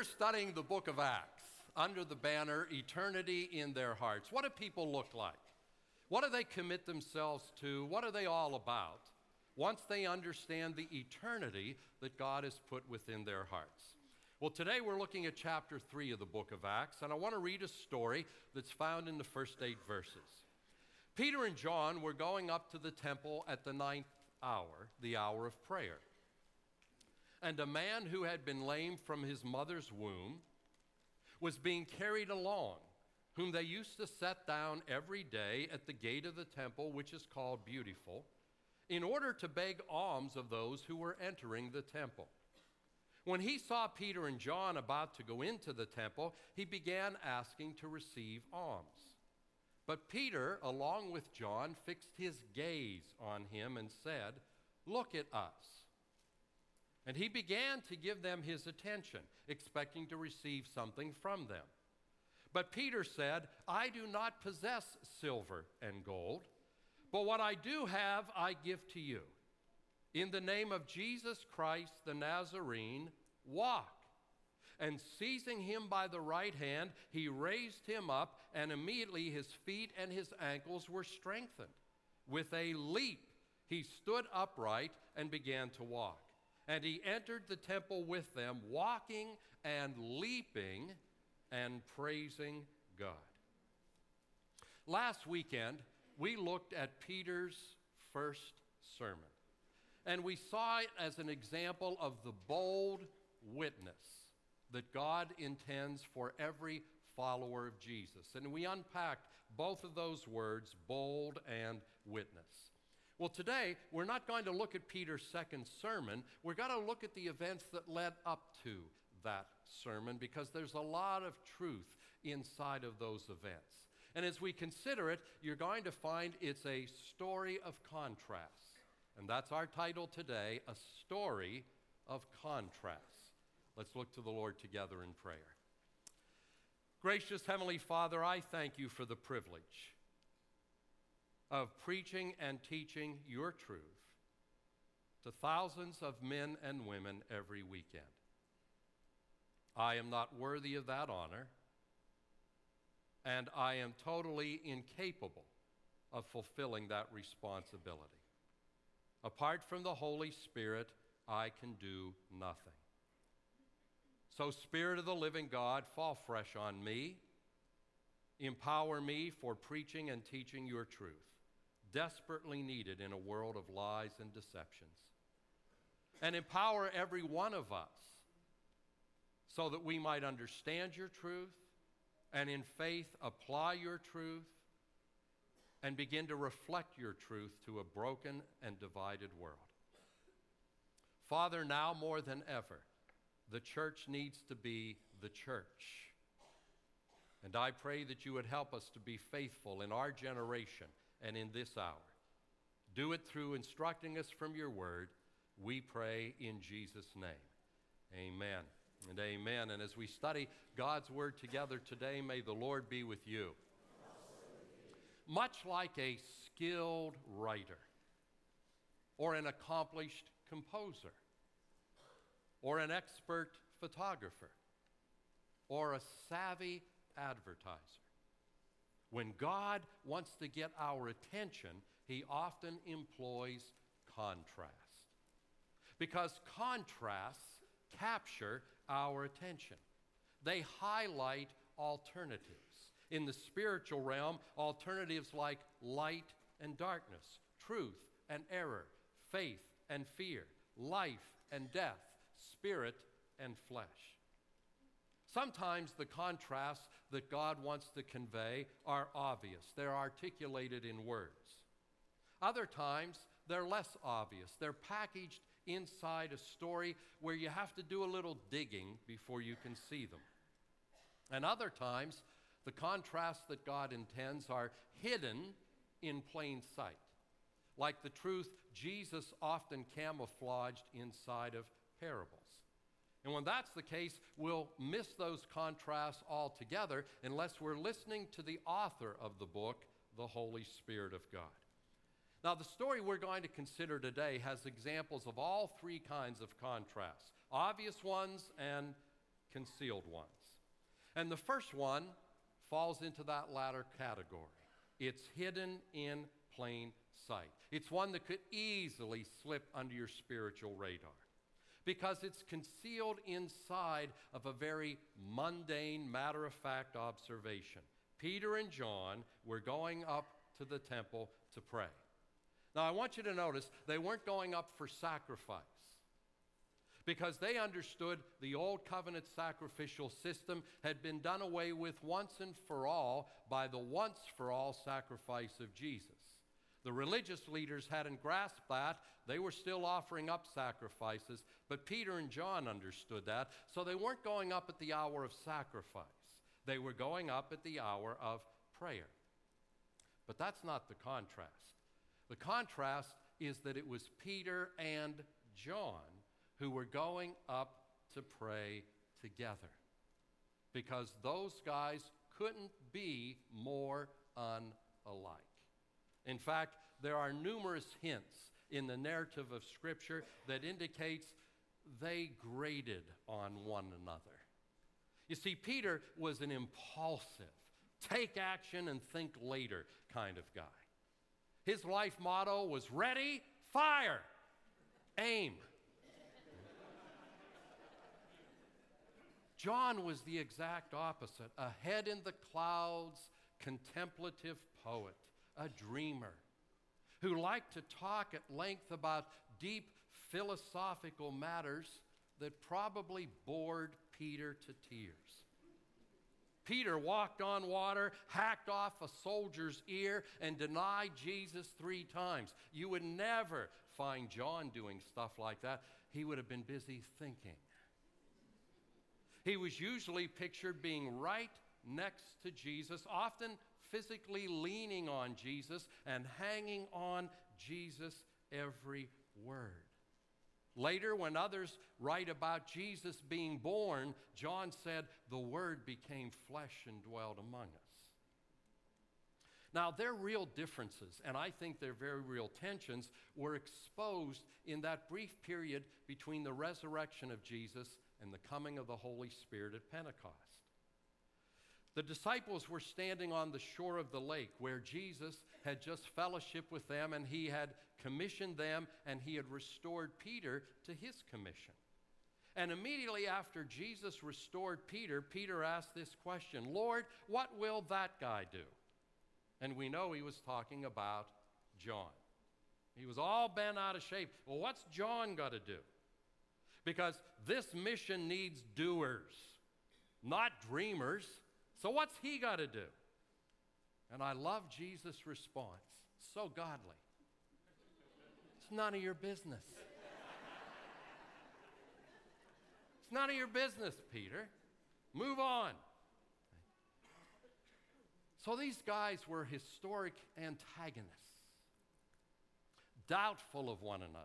We're studying the book of Acts under the banner Eternity in Their Hearts. What do people look like? What do they commit themselves to? What are they all about once they understand the eternity that God has put within their hearts? Well, today we're looking at chapter 3 of the book of Acts, and I want to read a story that's found in the first eight verses. Peter and John were going up to the temple at the ninth hour, the hour of prayer. And a man who had been lame from his mother's womb was being carried along whom they used to set down every day at the gate of the temple, which is called Beautiful, in order to beg alms of those who were entering the temple. When he saw Peter and John about to go into the temple, he began asking to receive alms. But Peter, along with John, fixed his gaze on him and said, Look at us. And he began to give them his attention, expecting to receive something from them. But Peter said, I do not possess silver and gold, but what I do have, I give to you. In the name of Jesus Christ the Nazarene, walk. And seizing him by the right hand, he raised him up, and immediately his feet and his ankles were strengthened. With a leap, he stood upright and began to walk. And he entered the temple with them, walking and leaping and praising God. Last weekend, we looked at Peter's first sermon, and we saw it as an example of the bold witness that God intends for every follower of Jesus. And we unpacked both of those words, bold and witness. Well, today, we're not going to look at Peter's second sermon. We're going to look at the events that led up to that sermon because there's a lot of truth inside of those events. And as we consider it, you're going to find it's a story of contrasts. And that's our title today A Story of Contrasts. Let's look to the Lord together in prayer. Gracious Heavenly Father, I thank you for the privilege of preaching and teaching your truth to thousands of men and women every weekend. I am not worthy of that honor, and I am totally incapable of fulfilling that responsibility. Apart from the Holy Spirit, I can do nothing. So, Spirit of the living God, fall fresh on me. Empower me for preaching and teaching your truth, desperately needed in a world of lies and deceptions. And empower every one of us so that we might understand your truth and in faith apply your truth and begin to reflect your truth to a broken and divided world. Father, now more than ever, the church needs to be the church. And I pray that you would help us to be faithful in our generation and in this hour. Do it through instructing us from your word. We pray in Jesus' name. Amen and amen. And as we study God's Word together today, may the Lord be with you. Much like a skilled writer, or an accomplished composer, or an expert photographer, or a savvy advertiser. When God wants to get our attention, He often employs contrast. Because contrasts capture our attention. They highlight alternatives. In the spiritual realm, alternatives like light and darkness, truth and error, faith and fear, life and death, spirit and flesh. Sometimes the contrasts that God wants to convey are obvious, they're articulated in words. Other times, they're less obvious, they're packaged inside a story where you have to do a little digging before you can see them. And other times, the contrasts that God intends are hidden in plain sight, like the truth Jesus often camouflaged inside of parables. And when that's the case, we'll miss those contrasts altogether unless we're listening to the author of the book, the Holy Spirit of God. Now, the story we're going to consider today has examples of all three kinds of contrasts obvious ones and concealed ones. And the first one falls into that latter category. It's hidden in plain sight. It's one that could easily slip under your spiritual radar because it's concealed inside of a very mundane, matter of fact observation. Peter and John were going up to the temple to pray. Now, I want you to notice they weren't going up for sacrifice because they understood the old covenant sacrificial system had been done away with once and for all by the once for all sacrifice of Jesus. The religious leaders hadn't grasped that. They were still offering up sacrifices, but Peter and John understood that, so they weren't going up at the hour of sacrifice. They were going up at the hour of prayer. But that's not the contrast. The contrast is that it was Peter and John who were going up to pray together because those guys couldn't be more unalike. In fact, there are numerous hints in the narrative of Scripture that indicates they grated on one another. You see, Peter was an impulsive, take action and think later kind of guy. His life motto was ready, fire, aim. John was the exact opposite a head in the clouds, contemplative poet, a dreamer who liked to talk at length about deep philosophical matters that probably bored Peter to tears. Peter walked on water, hacked off a soldier's ear, and denied Jesus three times. You would never find John doing stuff like that. He would have been busy thinking. He was usually pictured being right next to Jesus, often physically leaning on Jesus and hanging on Jesus' every word. Later, when others write about Jesus being born, John said, The Word became flesh and dwelt among us. Now, their real differences, and I think their very real tensions, were exposed in that brief period between the resurrection of Jesus and the coming of the Holy Spirit at Pentecost. The disciples were standing on the shore of the lake where Jesus had just fellowship with them and he had commissioned them and he had restored Peter to his commission. And immediately after Jesus restored Peter, Peter asked this question Lord, what will that guy do? And we know he was talking about John. He was all bent out of shape. Well, what's John got to do? Because this mission needs doers, not dreamers. So, what's he got to do? And I love Jesus' response. So godly. It's none of your business. It's none of your business, Peter. Move on. So these guys were historic antagonists, doubtful of one another.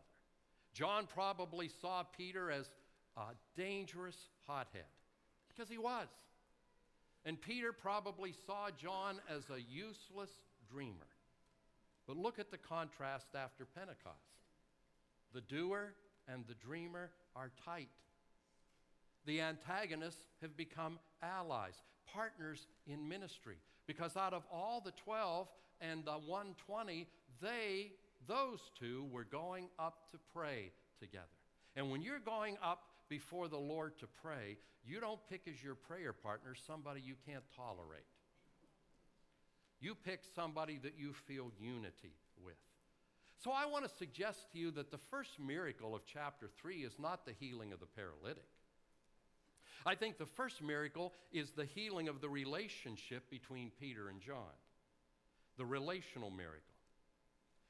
John probably saw Peter as a dangerous hothead, because he was. And Peter probably saw John as a useless dreamer. But look at the contrast after Pentecost. The doer and the dreamer are tight. The antagonists have become allies, partners in ministry. Because out of all the 12 and the 120, they those two were going up to pray together. And when you're going up before the Lord to pray, you don't pick as your prayer partner somebody you can't tolerate. You pick somebody that you feel unity with. So I want to suggest to you that the first miracle of chapter 3 is not the healing of the paralytic. I think the first miracle is the healing of the relationship between Peter and John, the relational miracle.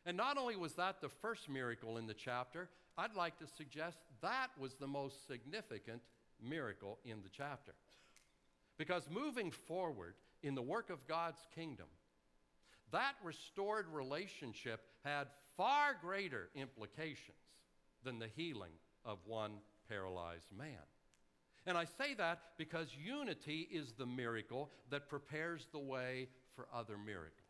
And not only was that the first miracle in the chapter, I'd like to suggest that was the most significant miracle in the chapter. Because moving forward in the work of God's kingdom, that restored relationship had far greater implications than the healing of one paralyzed man. And I say that because unity is the miracle that prepares the way for other miracles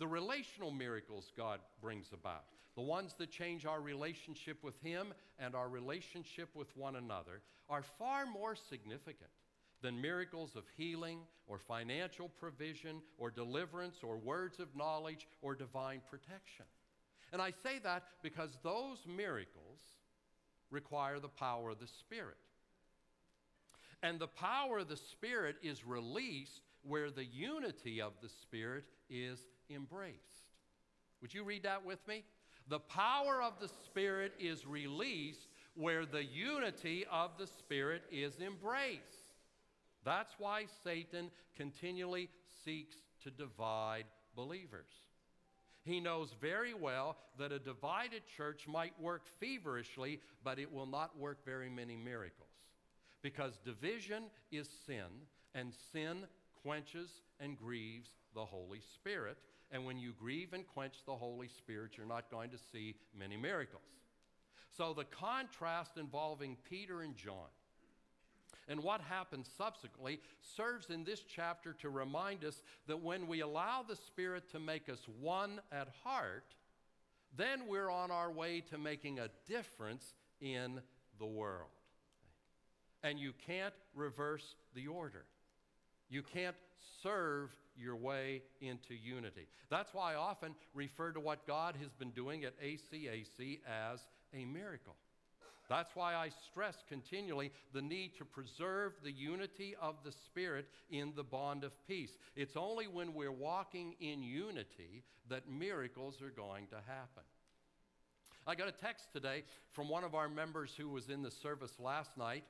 the relational miracles God brings about, the ones that change our relationship with Him and our relationship with one another, are far more significant than miracles of healing or financial provision or deliverance or words of knowledge or divine protection. And I say that because those miracles require the power of the Spirit. And the power of the Spirit is released where the unity of the Spirit is embraced. Would you read that with me? The power of the Spirit is released where the unity of the Spirit is embraced. That's why Satan continually seeks to divide believers. He knows very well that a divided church might work feverishly, but it will not work very many miracles. Because division is sin, and sin quenches and grieves the Holy Spirit. And when you grieve and quench the Holy Spirit, you're not going to see many miracles. So the contrast involving Peter and John and what happens subsequently serves in this chapter to remind us that when we allow the Spirit to make us one at heart, then we're on our way to making a difference in the world. And you can't reverse the order. You can't serve your way into unity. That's why I often refer to what God has been doing at ACAC as a miracle. That's why I stress continually the need to preserve the unity of the Spirit in the bond of peace. It's only when we're walking in unity that miracles are going to happen. I got a text today from one of our members who was in the service last night,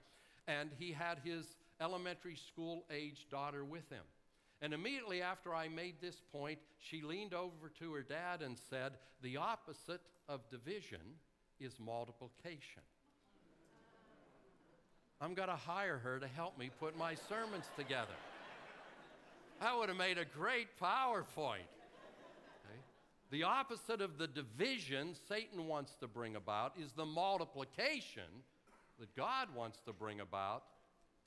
and he had his elementary school age daughter with him. And immediately after I made this point, she leaned over to her dad and said, The opposite of division is multiplication. I'm going to hire her to help me put my sermons together. That would have made a great PowerPoint. Okay? The opposite of the division Satan wants to bring about is the multiplication that God wants to bring about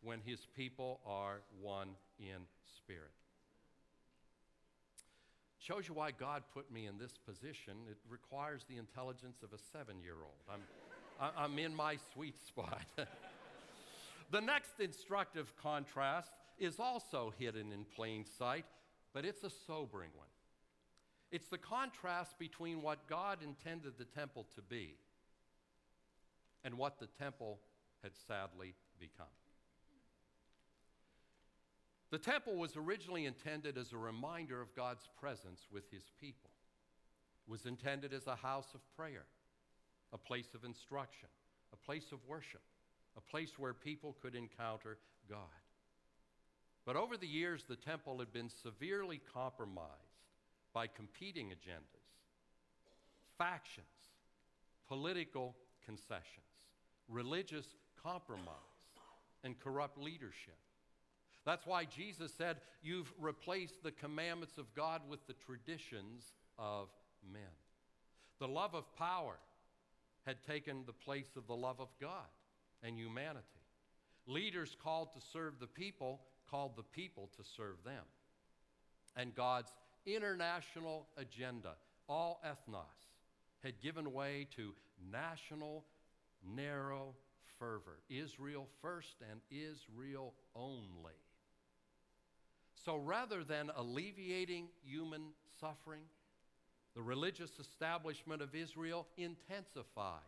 when his people are one in spirit. Shows you why God put me in this position. It requires the intelligence of a seven year old. I'm, I'm in my sweet spot. The next instructive contrast is also hidden in plain sight, but it's a sobering one. It's the contrast between what God intended the temple to be and what the temple had sadly become. The temple was originally intended as a reminder of God's presence with his people. It was intended as a house of prayer, a place of instruction, a place of worship, a place where people could encounter God. But over the years, the temple had been severely compromised by competing agendas, factions, political concessions, religious compromise, and corrupt leadership. That's why Jesus said, You've replaced the commandments of God with the traditions of men. The love of power had taken the place of the love of God and humanity. Leaders called to serve the people called the people to serve them. And God's international agenda, all ethnos, had given way to national, narrow fervor. Israel first and Israel only. So rather than alleviating human suffering, the religious establishment of Israel intensified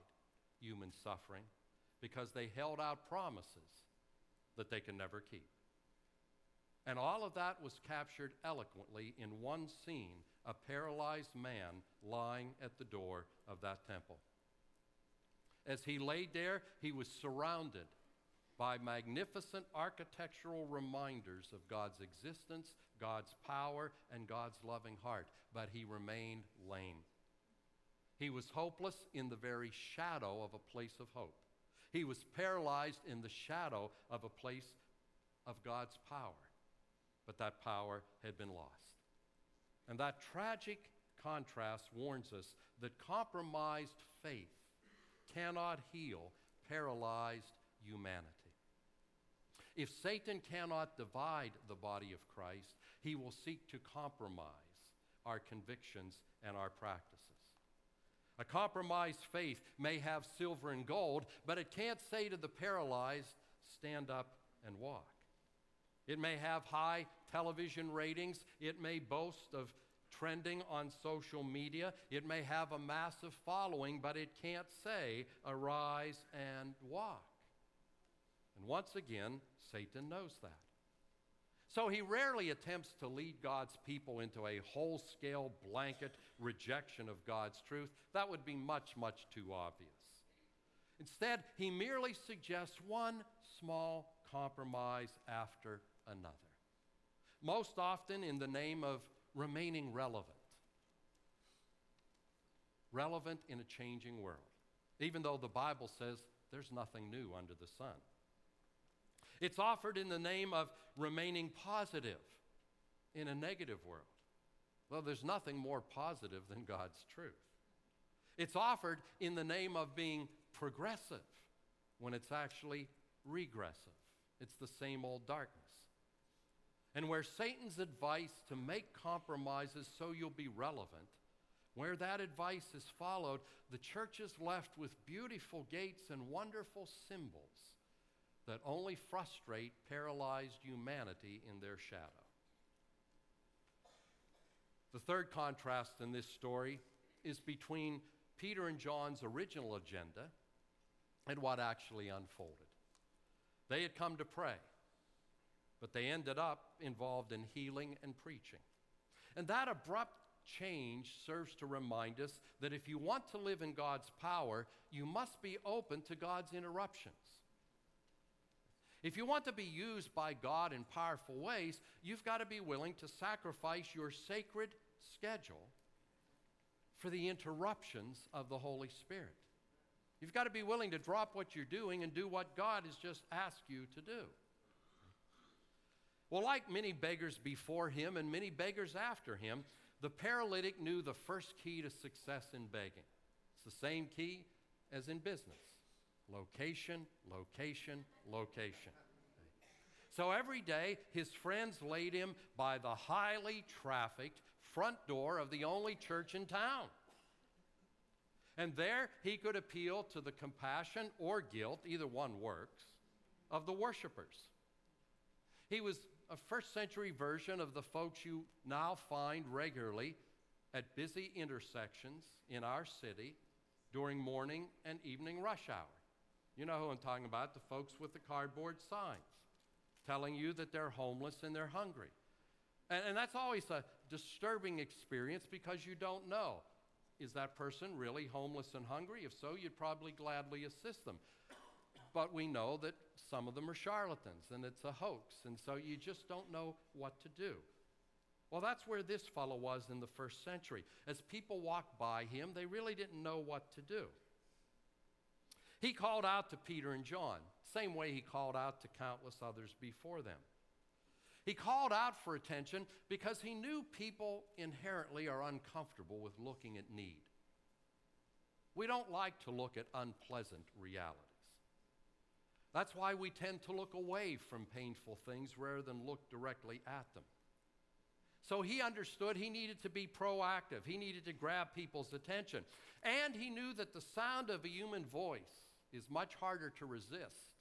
human suffering because they held out promises that they can never keep. And all of that was captured eloquently in one scene a paralyzed man lying at the door of that temple. As he laid there, he was surrounded by magnificent architectural reminders of God's existence, God's power, and God's loving heart, but he remained lame. He was hopeless in the very shadow of a place of hope. He was paralyzed in the shadow of a place of God's power, but that power had been lost. And that tragic contrast warns us that compromised faith cannot heal paralyzed humanity. If Satan cannot divide the body of Christ, he will seek to compromise our convictions and our practices. A compromised faith may have silver and gold, but it can't say to the paralyzed, stand up and walk. It may have high television ratings, it may boast of trending on social media, it may have a massive following, but it can't say, arise and walk. And once again, Satan knows that. So he rarely attempts to lead God's people into a whole scale blanket rejection of God's truth. That would be much, much too obvious. Instead, he merely suggests one small compromise after another, most often in the name of remaining relevant. Relevant in a changing world, even though the Bible says there's nothing new under the sun. It's offered in the name of remaining positive in a negative world. Well, there's nothing more positive than God's truth. It's offered in the name of being progressive when it's actually regressive. It's the same old darkness. And where Satan's advice to make compromises so you'll be relevant, where that advice is followed, the church is left with beautiful gates and wonderful symbols that only frustrate paralyzed humanity in their shadow. The third contrast in this story is between Peter and John's original agenda and what actually unfolded. They had come to pray, but they ended up involved in healing and preaching. And that abrupt change serves to remind us that if you want to live in God's power, you must be open to God's interruptions. If you want to be used by God in powerful ways, you've got to be willing to sacrifice your sacred schedule for the interruptions of the Holy Spirit. You've got to be willing to drop what you're doing and do what God has just asked you to do. Well, like many beggars before him and many beggars after him, the paralytic knew the first key to success in begging. It's the same key as in business location, location, location. So every day, his friends laid him by the highly trafficked front door of the only church in town. And there he could appeal to the compassion or guilt, either one works, of the worshipers. He was a first century version of the folks you now find regularly at busy intersections in our city during morning and evening rush hour. You know who I'm talking about the folks with the cardboard signs telling you that they're homeless and they're hungry. And, and that's always a disturbing experience because you don't know is that person really homeless and hungry? If so, you'd probably gladly assist them. But we know that some of them are charlatans and it's a hoax, and so you just don't know what to do. Well, that's where this fellow was in the first century. As people walked by him, they really didn't know what to do. He called out to Peter and John, same way he called out to countless others before them. He called out for attention because he knew people inherently are uncomfortable with looking at need. We don't like to look at unpleasant realities. That's why we tend to look away from painful things rather than look directly at them. So he understood he needed to be proactive. He needed to grab people's attention. And he knew that the sound of a human voice is much harder to resist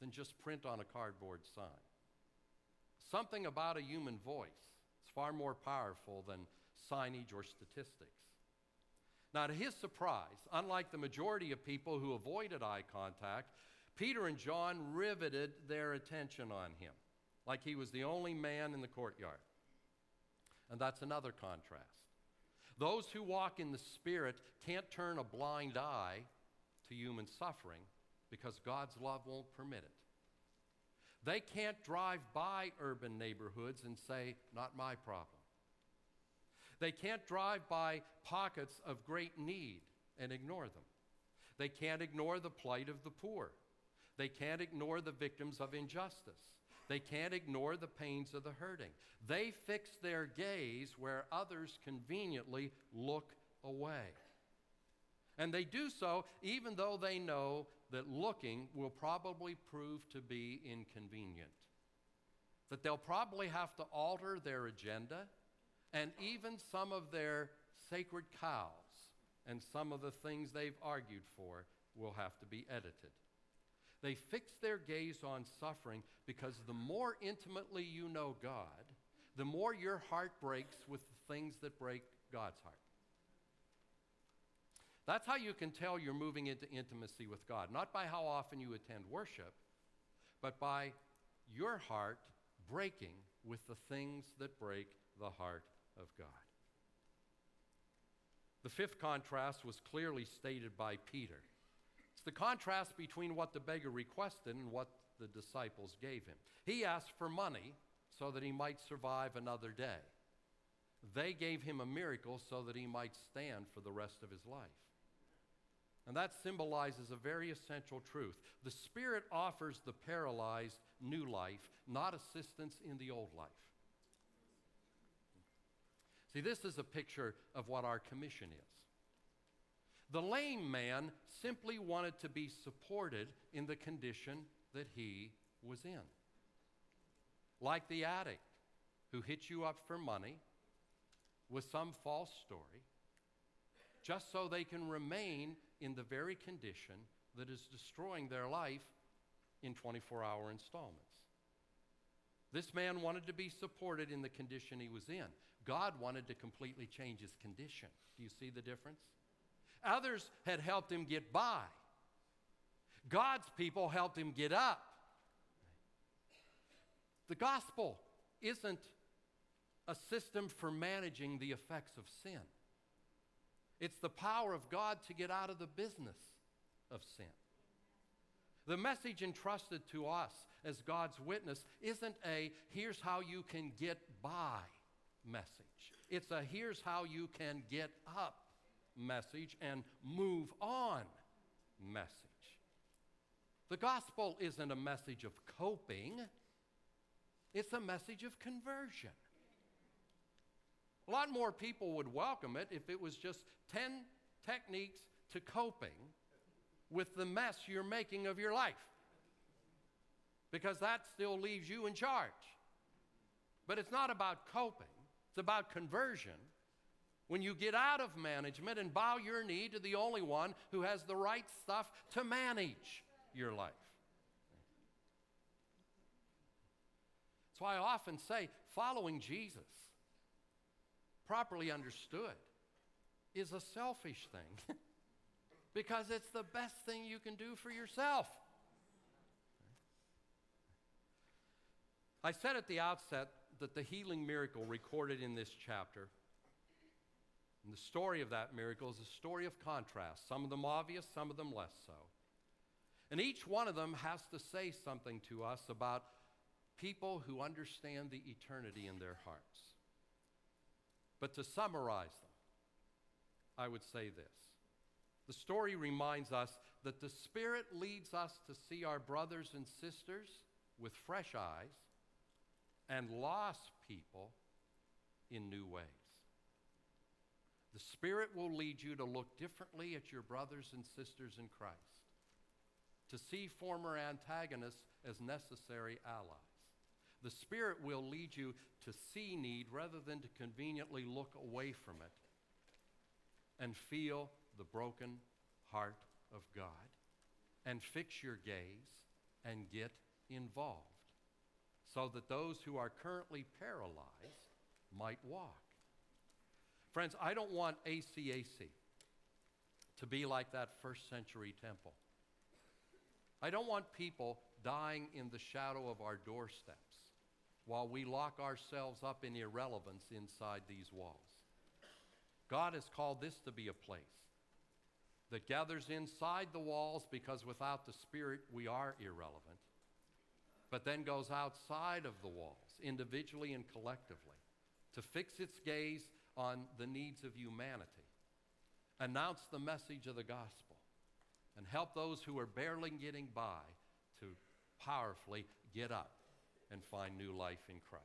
than just print on a cardboard sign. Something about a human voice is far more powerful than signage or statistics. Now, to his surprise, unlike the majority of people who avoided eye contact, Peter and John riveted their attention on him, like he was the only man in the courtyard. And that's another contrast. Those who walk in the Spirit can't turn a blind eye to human suffering because God's love won't permit it. They can't drive by urban neighborhoods and say, not my problem. They can't drive by pockets of great need and ignore them. They can't ignore the plight of the poor. They can't ignore the victims of injustice. They can't ignore the pains of the hurting. They fix their gaze where others conveniently look away. And they do so even though they know that looking will probably prove to be inconvenient. That they'll probably have to alter their agenda and even some of their sacred cows and some of the things they've argued for will have to be edited. They fix their gaze on suffering because the more intimately you know God, the more your heart breaks with the things that break God's heart. That's how you can tell you're moving into intimacy with God, not by how often you attend worship, but by your heart breaking with the things that break the heart of God. The fifth contrast was clearly stated by Peter. It's the contrast between what the beggar requested and what the disciples gave him. He asked for money so that he might survive another day. They gave him a miracle so that he might stand for the rest of his life. And that symbolizes a very essential truth. The Spirit offers the paralyzed new life, not assistance in the old life. See, this is a picture of what our commission is. The lame man simply wanted to be supported in the condition that he was in. Like the addict who hits you up for money with some false story, just so they can remain in the very condition that is destroying their life in 24 hour installments. This man wanted to be supported in the condition he was in. God wanted to completely change his condition. Do you see the difference? Others had helped him get by. God's people helped him get up. The gospel isn't a system for managing the effects of sin. It's the power of God to get out of the business of sin. The message entrusted to us as God's witness isn't a here's how you can get by message. It's a here's how you can get up message and move on message. The gospel isn't a message of coping, it's a message of conversion. A lot more people would welcome it if it was just 10 techniques to coping with the mess you're making of your life. Because that still leaves you in charge. But it's not about coping, it's about conversion. When you get out of management and bow your knee to the only one who has the right stuff to manage your life. That's why I often say following Jesus properly understood, is a selfish thing because it's the best thing you can do for yourself. I said at the outset that the healing miracle recorded in this chapter, and the story of that miracle is a story of contrast, some of them obvious, some of them less so. And each one of them has to say something to us about people who understand the eternity in their hearts. But to summarize them, I would say this. The story reminds us that the Spirit leads us to see our brothers and sisters with fresh eyes and lost people in new ways. The Spirit will lead you to look differently at your brothers and sisters in Christ, to see former antagonists as necessary allies the Spirit will lead you to see need rather than to conveniently look away from it and feel the broken heart of God and fix your gaze and get involved so that those who are currently paralyzed might walk. Friends, I don't want ACAC to be like that first century temple. I don't want people dying in the shadow of our doorsteps while we lock ourselves up in irrelevance inside these walls. God has called this to be a place that gathers inside the walls because without the Spirit we are irrelevant, but then goes outside of the walls, individually and collectively, to fix its gaze on the needs of humanity, announce the message of the gospel, and help those who are barely getting by to powerfully get up and find new life in Christ.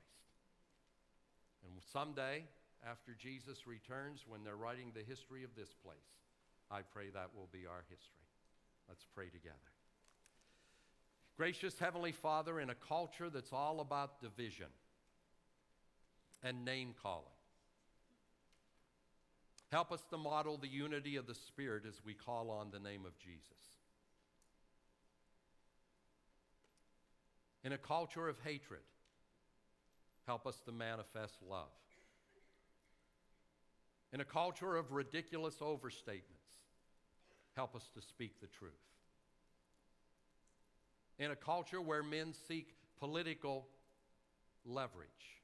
And someday, after Jesus returns, when they're writing the history of this place, I pray that will be our history. Let's pray together. Gracious Heavenly Father, in a culture that's all about division and name calling, Help us to model the unity of the Spirit as we call on the name of Jesus. In a culture of hatred, help us to manifest love. In a culture of ridiculous overstatements, help us to speak the truth. In a culture where men seek political leverage,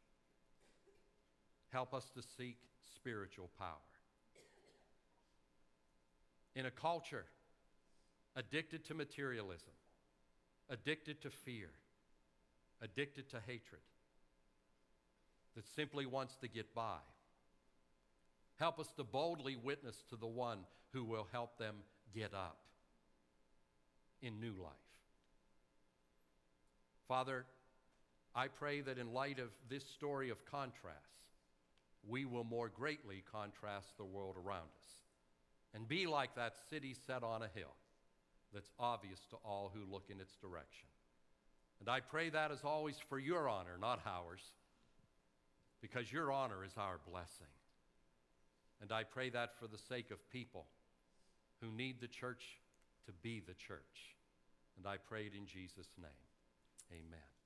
help us to seek spiritual power. In a culture addicted to materialism, addicted to fear, addicted to hatred, that simply wants to get by, help us to boldly witness to the one who will help them get up in new life. Father, I pray that in light of this story of contrast, we will more greatly contrast the world around us and be like that city set on a hill that's obvious to all who look in its direction. And I pray that as always for your honor, not ours, because your honor is our blessing. And I pray that for the sake of people who need the church to be the church. And I pray it in Jesus' name. Amen.